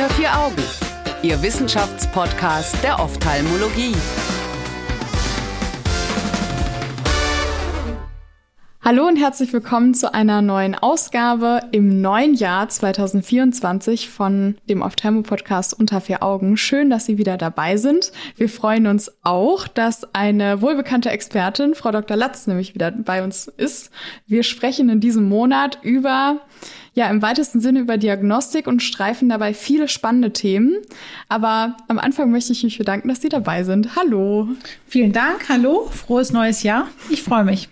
Unter vier Augen, Ihr Wissenschaftspodcast der Ophthalmologie. Hallo und herzlich willkommen zu einer neuen Ausgabe im neuen Jahr 2024 von dem Ophthalmo-Podcast Unter vier Augen. Schön, dass Sie wieder dabei sind. Wir freuen uns auch, dass eine wohlbekannte Expertin, Frau Dr. Latz, nämlich wieder bei uns ist. Wir sprechen in diesem Monat über ja im weitesten Sinne über Diagnostik und streifen dabei viele spannende Themen. Aber am Anfang möchte ich mich bedanken, dass Sie dabei sind. Hallo. Vielen Dank. Hallo. Frohes neues Jahr. Ich freue mich.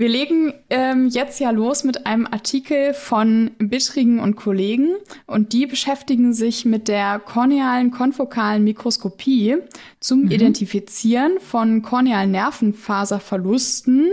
Wir legen ähm, jetzt ja los mit einem Artikel von Bittrigen und Kollegen und die beschäftigen sich mit der kornealen konfokalen Mikroskopie zum mhm. Identifizieren von kornealen Nervenfaserverlusten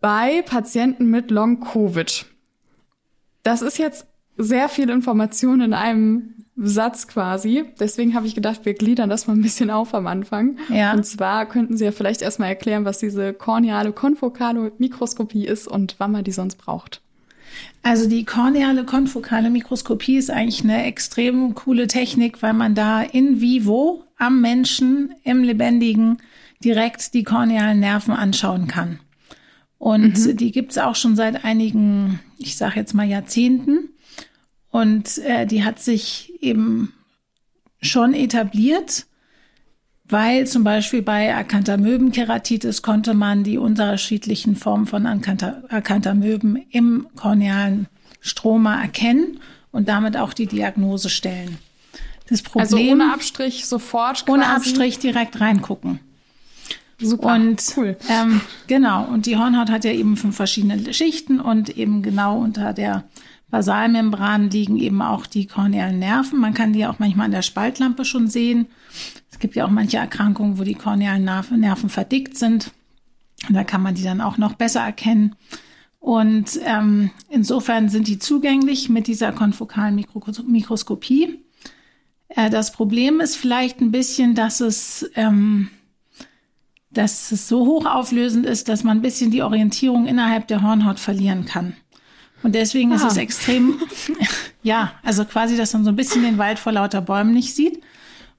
bei Patienten mit Long-Covid. Das ist jetzt sehr viel Information in einem Satz quasi. Deswegen habe ich gedacht, wir gliedern das mal ein bisschen auf am Anfang. Ja. Und zwar könnten Sie ja vielleicht erstmal erklären, was diese korneale konfokale Mikroskopie ist und wann man die sonst braucht. Also die korneale konfokale Mikroskopie ist eigentlich eine extrem coole Technik, weil man da in vivo am Menschen, im Lebendigen, direkt die kornealen Nerven anschauen kann. Und mhm. die gibt's auch schon seit einigen, ich sage jetzt mal Jahrzehnten. Und äh, die hat sich eben schon etabliert, weil zum Beispiel bei Acanthamöbenkeratitis konnte man die unterschiedlichen Formen von Acanthamöben im kornealen Stroma erkennen und damit auch die Diagnose stellen. Das Problem, also ohne Abstrich sofort quasi. Ohne Abstrich direkt reingucken. Super. Und cool. Ähm, genau, und die Hornhaut hat ja eben fünf verschiedene Schichten und eben genau unter der Basalmembran liegen eben auch die kornealen Nerven. Man kann die auch manchmal an der Spaltlampe schon sehen. Es gibt ja auch manche Erkrankungen, wo die kornealen Nerven verdickt sind. Und da kann man die dann auch noch besser erkennen. Und ähm, insofern sind die zugänglich mit dieser konfokalen Mikroskopie. Äh, das Problem ist vielleicht ein bisschen, dass es, ähm, dass es so hochauflösend ist, dass man ein bisschen die Orientierung innerhalb der Hornhaut verlieren kann. Und deswegen ah. ist es ah. extrem, ja, also quasi, dass man so ein bisschen den Wald vor lauter Bäumen nicht sieht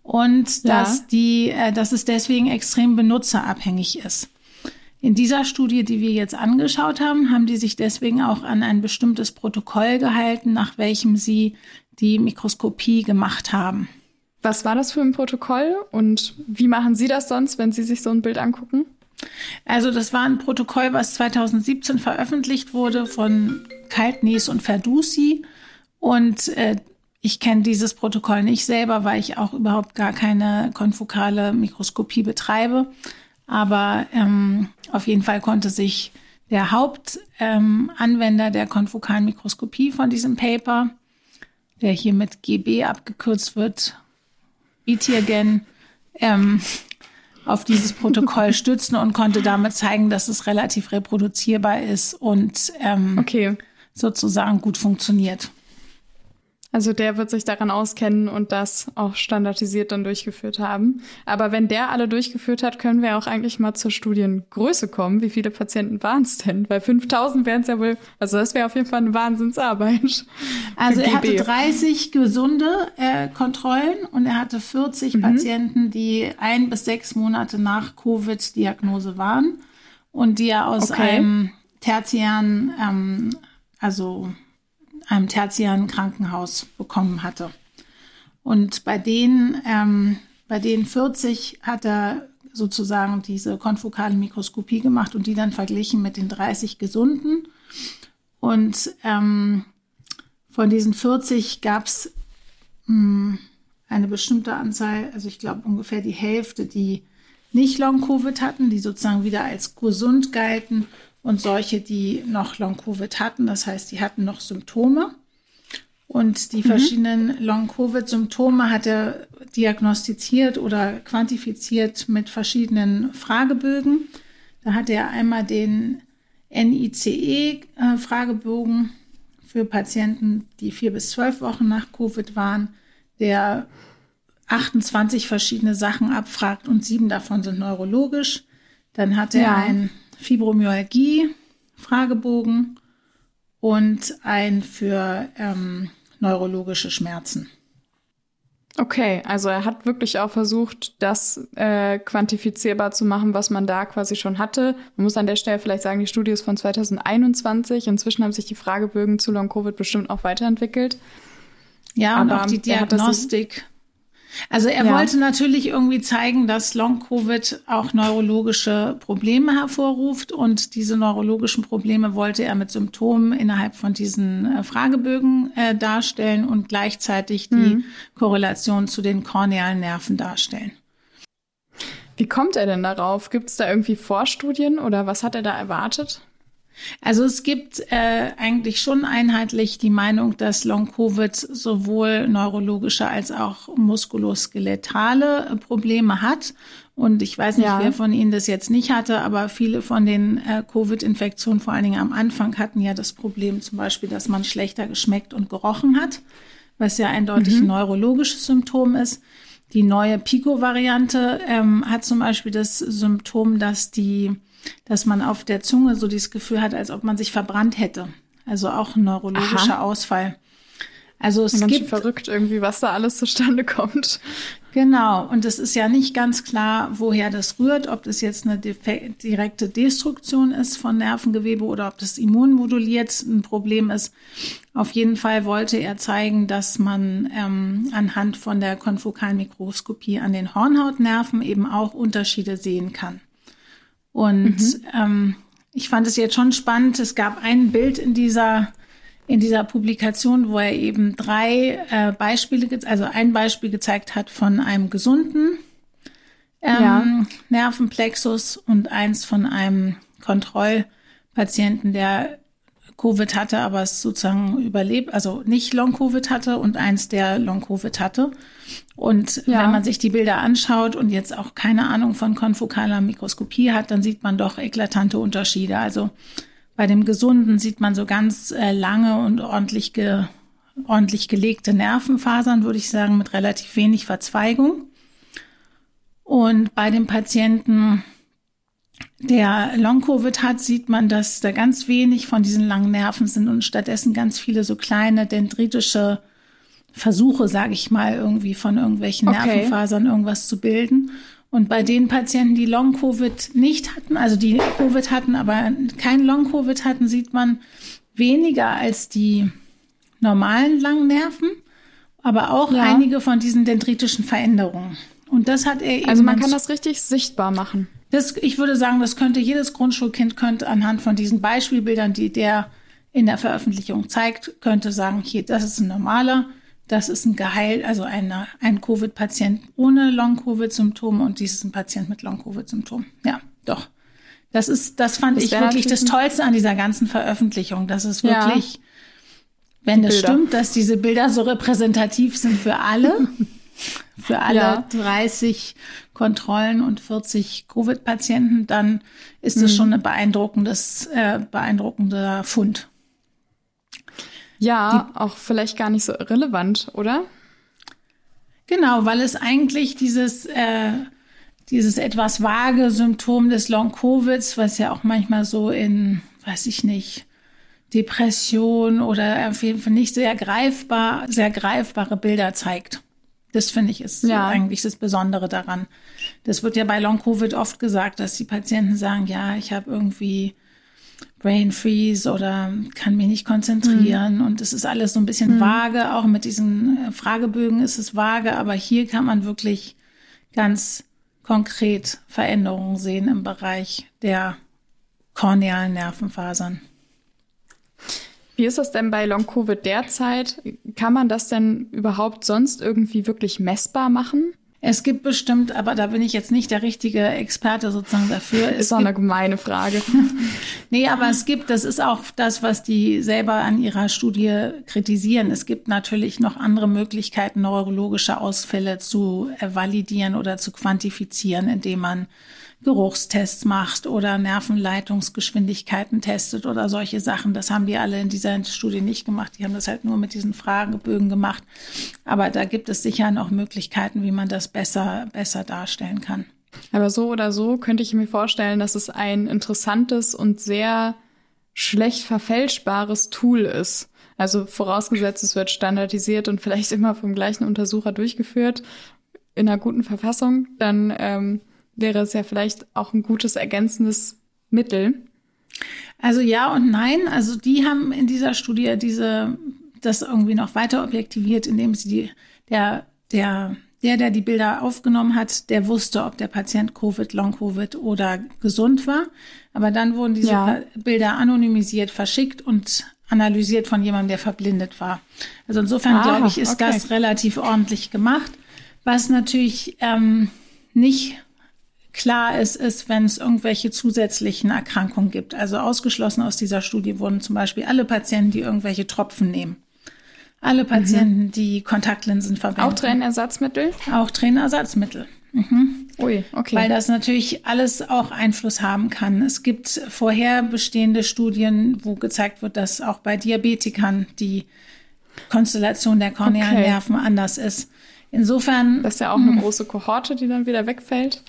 und ja. dass die, äh, dass es deswegen extrem benutzerabhängig ist. In dieser Studie, die wir jetzt angeschaut haben, haben die sich deswegen auch an ein bestimmtes Protokoll gehalten, nach welchem sie die Mikroskopie gemacht haben. Was war das für ein Protokoll und wie machen Sie das sonst, wenn Sie sich so ein Bild angucken? Also das war ein Protokoll, was 2017 veröffentlicht wurde von Kaltnies und Ferdusi. Und äh, ich kenne dieses Protokoll nicht selber, weil ich auch überhaupt gar keine konfokale Mikroskopie betreibe. Aber ähm, auf jeden Fall konnte sich der Hauptanwender ähm, der konfokalen Mikroskopie von diesem Paper, der hier mit GB abgekürzt wird, Bitiergen, ähm, auf dieses Protokoll stützen und konnte damit zeigen, dass es relativ reproduzierbar ist und ähm, okay. sozusagen gut funktioniert. Also der wird sich daran auskennen und das auch standardisiert dann durchgeführt haben. Aber wenn der alle durchgeführt hat, können wir auch eigentlich mal zur Studiengröße kommen. Wie viele Patienten waren es denn? Weil 5000 wären es ja wohl, also das wäre auf jeden Fall eine Wahnsinnsarbeit. Also er hatte 30 gesunde äh, Kontrollen und er hatte 40 mhm. Patienten, die ein bis sechs Monate nach Covid-Diagnose waren und die er aus okay. einem tertiären, ähm, also einem tertiären Krankenhaus bekommen hatte. Und bei denen, ähm, bei den 40 hat er sozusagen diese konfokale Mikroskopie gemacht und die dann verglichen mit den 30 gesunden. Und ähm, von diesen 40 gab es eine bestimmte Anzahl, also ich glaube ungefähr die Hälfte, die nicht Long-Covid hatten, die sozusagen wieder als gesund galten und solche, die noch Long-Covid hatten. Das heißt, die hatten noch Symptome. Und die mhm. verschiedenen Long-Covid-Symptome hat er diagnostiziert oder quantifiziert mit verschiedenen Fragebögen. Da hat er einmal den NICE-Fragebogen für Patienten, die vier bis zwölf Wochen nach Covid waren, der 28 verschiedene Sachen abfragt und sieben davon sind neurologisch. Dann hat er ja. einen Fibromyalgie-Fragebogen und ein für ähm, neurologische Schmerzen. Okay, also er hat wirklich auch versucht, das äh, quantifizierbar zu machen, was man da quasi schon hatte. Man muss an der Stelle vielleicht sagen, die Studie ist von 2021. Inzwischen haben sich die Fragebögen zu Long-Covid bestimmt auch weiterentwickelt. Ja, und Aber auch die Diagnostik also er ja. wollte natürlich irgendwie zeigen, dass Long-Covid auch neurologische Probleme hervorruft und diese neurologischen Probleme wollte er mit Symptomen innerhalb von diesen äh, Fragebögen äh, darstellen und gleichzeitig die mhm. Korrelation zu den kornealen Nerven darstellen. Wie kommt er denn darauf? Gibt es da irgendwie Vorstudien oder was hat er da erwartet? Also es gibt äh, eigentlich schon einheitlich die Meinung, dass Long-Covid sowohl neurologische als auch muskuloskeletale äh, Probleme hat. Und ich weiß nicht, ja. wer von Ihnen das jetzt nicht hatte, aber viele von den äh, Covid-Infektionen, vor allen Dingen am Anfang, hatten ja das Problem zum Beispiel, dass man schlechter geschmeckt und gerochen hat, was ja eindeutig mhm. ein neurologisches Symptom ist. Die neue Pico-Variante ähm, hat zum Beispiel das Symptom, dass die dass man auf der Zunge so dieses Gefühl hat, als ob man sich verbrannt hätte. Also auch ein neurologischer Aha. Ausfall. Also es Ganz gibt verrückt irgendwie, was da alles zustande kommt. Genau. Und es ist ja nicht ganz klar, woher das rührt, ob das jetzt eine direkte Destruktion ist von Nervengewebe oder ob das immunmoduliert ein Problem ist. Auf jeden Fall wollte er zeigen, dass man ähm, anhand von der konfokalen Mikroskopie an den Hornhautnerven eben auch Unterschiede sehen kann. Und mhm. ähm, ich fand es jetzt schon spannend. Es gab ein Bild in dieser in dieser Publikation, wo er eben drei äh, Beispiele, also ein Beispiel gezeigt hat von einem gesunden ähm, ja. Nervenplexus und eins von einem Kontrollpatienten, der Covid hatte, aber es sozusagen überlebt, also nicht Long-Covid hatte und eins, der Long-Covid hatte. Und ja. wenn man sich die Bilder anschaut und jetzt auch keine Ahnung von konfokaler Mikroskopie hat, dann sieht man doch eklatante Unterschiede. Also bei dem Gesunden sieht man so ganz äh, lange und ordentlich, ge, ordentlich gelegte Nervenfasern, würde ich sagen, mit relativ wenig Verzweigung. Und bei dem Patienten der Long-Covid hat, sieht man, dass da ganz wenig von diesen langen Nerven sind und stattdessen ganz viele so kleine dendritische Versuche, sage ich mal, irgendwie von irgendwelchen okay. Nervenfasern irgendwas zu bilden. Und bei den Patienten, die Long-Covid nicht hatten, also die Covid hatten, aber kein Long-Covid hatten, sieht man weniger als die normalen langen Nerven, aber auch ja. einige von diesen dendritischen Veränderungen. Und das hat er eben. Also man kann das richtig sichtbar machen. Das, ich würde sagen, das könnte jedes Grundschulkind könnte anhand von diesen Beispielbildern, die der in der Veröffentlichung zeigt, könnte sagen, hier, das ist ein normaler, das ist ein geheilt, also eine, ein Covid-Patient ohne Long-Covid-Symptome und dies ist ein Patient mit Long-Covid-Symptomen. Ja, doch. Das ist, das fand das ich wirklich das Tollste an dieser ganzen Veröffentlichung. Das ist wirklich, ja. wenn das stimmt, dass diese Bilder so repräsentativ sind für alle, für alle ja. 30 Kontrollen und 40 Covid-Patienten, dann ist das mhm. schon ein beeindruckendes, äh, beeindruckender Fund. Ja, Die, auch vielleicht gar nicht so relevant, oder? Genau, weil es eigentlich dieses, äh, dieses etwas vage Symptom des Long-Covids, was ja auch manchmal so in, weiß ich nicht, Depression oder auf jeden Fall nicht sehr greifbar, sehr greifbare Bilder zeigt. Das finde ich ist ja. eigentlich das Besondere daran. Das wird ja bei Long Covid oft gesagt, dass die Patienten sagen, ja, ich habe irgendwie Brain Freeze oder kann mich nicht konzentrieren mhm. und es ist alles so ein bisschen mhm. vage. Auch mit diesen äh, Fragebögen ist es vage, aber hier kann man wirklich ganz konkret Veränderungen sehen im Bereich der kornealen Nervenfasern. Wie ist das denn bei Long-Covid derzeit? Kann man das denn überhaupt sonst irgendwie wirklich messbar machen? Es gibt bestimmt, aber da bin ich jetzt nicht der richtige Experte sozusagen dafür. Ist auch eine gemeine Frage. nee, aber es gibt, das ist auch das, was die selber an ihrer Studie kritisieren. Es gibt natürlich noch andere Möglichkeiten, neurologische Ausfälle zu validieren oder zu quantifizieren, indem man Geruchstests macht oder Nervenleitungsgeschwindigkeiten testet oder solche Sachen. Das haben die alle in dieser Studie nicht gemacht. Die haben das halt nur mit diesen Fragebögen gemacht. Aber da gibt es sicher noch Möglichkeiten, wie man das besser, besser darstellen kann. Aber so oder so könnte ich mir vorstellen, dass es ein interessantes und sehr schlecht verfälschbares Tool ist. Also vorausgesetzt, es wird standardisiert und vielleicht immer vom gleichen Untersucher durchgeführt in einer guten Verfassung, dann ähm, wäre es ja vielleicht auch ein gutes ergänzendes Mittel. Also ja und nein. Also die haben in dieser Studie diese das irgendwie noch weiter objektiviert, indem sie die, der, der, der, der die Bilder aufgenommen hat, der wusste, ob der Patient Covid, Long-Covid oder gesund war. Aber dann wurden diese ja. Bilder anonymisiert verschickt und analysiert von jemandem, der verblindet war. Also insofern ah, glaube ich, ist okay. das relativ ordentlich gemacht. Was natürlich ähm, nicht klar ist, ist, wenn es irgendwelche zusätzlichen Erkrankungen gibt. Also ausgeschlossen aus dieser Studie wurden zum Beispiel alle Patienten, die irgendwelche Tropfen nehmen. Alle Patienten, mhm. die Kontaktlinsen verwenden. Auch Tränenersatzmittel? Auch Tränenersatzmittel. Mhm. Ui, okay. Weil das natürlich alles auch Einfluss haben kann. Es gibt vorher bestehende Studien, wo gezeigt wird, dass auch bei Diabetikern die Konstellation der kornealen okay. Nerven anders ist. Insofern. Das ist ja auch eine hm. große Kohorte, die dann wieder wegfällt.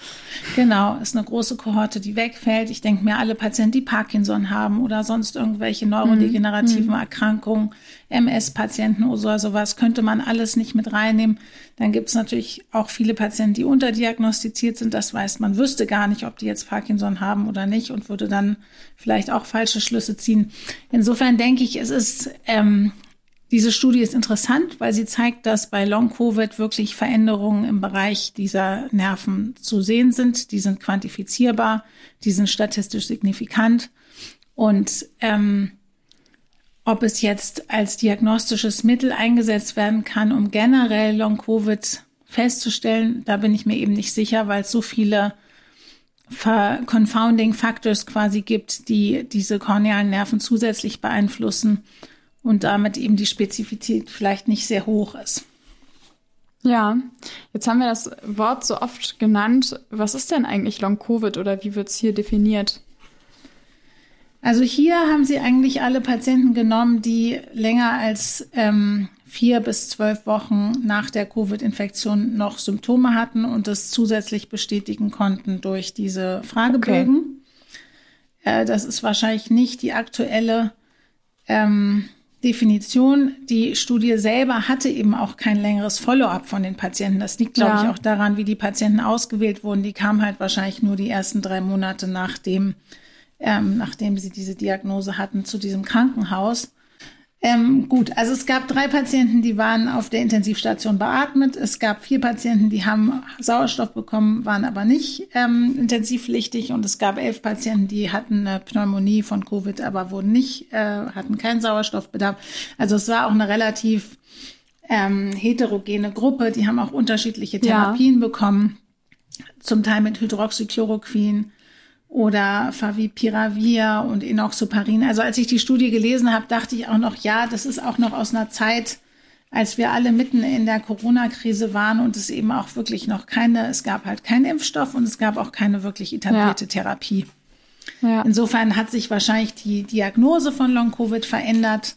Genau, ist eine große Kohorte, die wegfällt. Ich denke mir, alle Patienten, die Parkinson haben oder sonst irgendwelche neurodegenerativen mhm. Erkrankungen, MS-Patienten oder sowas, könnte man alles nicht mit reinnehmen. Dann gibt es natürlich auch viele Patienten, die unterdiagnostiziert sind. Das weiß man, wüsste gar nicht, ob die jetzt Parkinson haben oder nicht und würde dann vielleicht auch falsche Schlüsse ziehen. Insofern denke ich, es ist ähm, diese Studie ist interessant, weil sie zeigt, dass bei Long-Covid wirklich Veränderungen im Bereich dieser Nerven zu sehen sind. Die sind quantifizierbar, die sind statistisch signifikant. Und ähm, ob es jetzt als diagnostisches Mittel eingesetzt werden kann, um generell Long-Covid festzustellen, da bin ich mir eben nicht sicher, weil es so viele Confounding Factors quasi gibt, die diese kornealen Nerven zusätzlich beeinflussen und damit eben die Spezifität vielleicht nicht sehr hoch ist. Ja, jetzt haben wir das Wort so oft genannt. Was ist denn eigentlich Long-Covid oder wie wird es hier definiert? Also hier haben sie eigentlich alle Patienten genommen, die länger als ähm, vier bis zwölf Wochen nach der Covid-Infektion noch Symptome hatten und das zusätzlich bestätigen konnten durch diese Fragebögen. Okay. Äh, das ist wahrscheinlich nicht die aktuelle ähm, Definition. Die Studie selber hatte eben auch kein längeres Follow-up von den Patienten. Das liegt, glaube ja. ich, auch daran, wie die Patienten ausgewählt wurden. Die kamen halt wahrscheinlich nur die ersten drei Monate nachdem, ähm, nachdem sie diese Diagnose hatten, zu diesem Krankenhaus. Ähm, gut, also es gab drei Patienten, die waren auf der Intensivstation beatmet. Es gab vier Patienten, die haben Sauerstoff bekommen, waren aber nicht ähm, intensivpflichtig. Und es gab elf Patienten, die hatten eine Pneumonie von Covid, aber wurden nicht, äh, hatten keinen Sauerstoffbedarf. Also es war auch eine relativ ähm, heterogene Gruppe. Die haben auch unterschiedliche Therapien ja. bekommen, zum Teil mit Hydroxychloroquin oder Favipiravir und Enoxaparin. Also als ich die Studie gelesen habe, dachte ich auch noch, ja, das ist auch noch aus einer Zeit, als wir alle mitten in der Corona-Krise waren und es eben auch wirklich noch keine, es gab halt keinen Impfstoff und es gab auch keine wirklich etablierte ja. Therapie. Ja. Insofern hat sich wahrscheinlich die Diagnose von Long-Covid verändert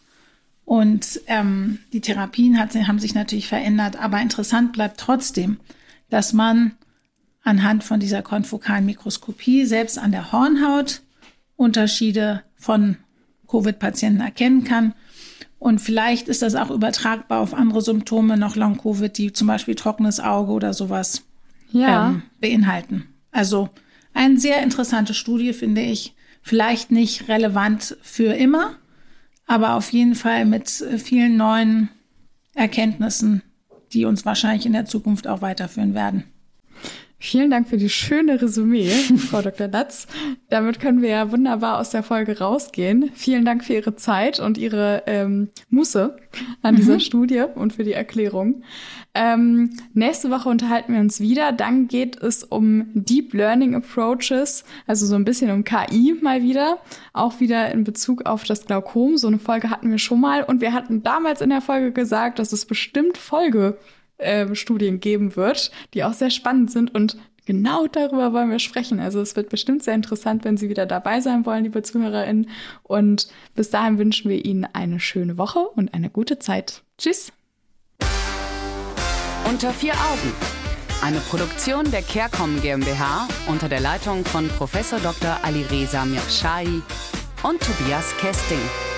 und ähm, die Therapien hat, haben sich natürlich verändert. Aber interessant bleibt trotzdem, dass man anhand von dieser konfokalen Mikroskopie selbst an der Hornhaut Unterschiede von Covid-Patienten erkennen kann. Und vielleicht ist das auch übertragbar auf andere Symptome noch Long-Covid, die zum Beispiel trockenes Auge oder sowas ja. ähm, beinhalten. Also eine sehr interessante Studie, finde ich. Vielleicht nicht relevant für immer, aber auf jeden Fall mit vielen neuen Erkenntnissen, die uns wahrscheinlich in der Zukunft auch weiterführen werden. Vielen Dank für die schöne Resümee, Frau Dr. Latz. Damit können wir ja wunderbar aus der Folge rausgehen. Vielen Dank für Ihre Zeit und Ihre ähm, Musse an dieser mhm. Studie und für die Erklärung. Ähm, nächste Woche unterhalten wir uns wieder. Dann geht es um Deep Learning Approaches, also so ein bisschen um KI mal wieder. Auch wieder in Bezug auf das Glaukom. So eine Folge hatten wir schon mal. Und wir hatten damals in der Folge gesagt, dass es bestimmt Folge äh, Studien geben wird, die auch sehr spannend sind und genau darüber wollen wir sprechen. Also es wird bestimmt sehr interessant, wenn Sie wieder dabei sein wollen, liebe ZuhörerInnen. Und bis dahin wünschen wir Ihnen eine schöne Woche und eine gute Zeit. Tschüss. Unter vier Augen. Eine Produktion der CareCom GmbH unter der Leitung von Prof. Dr. Alireza Mirshahi und Tobias Kesting.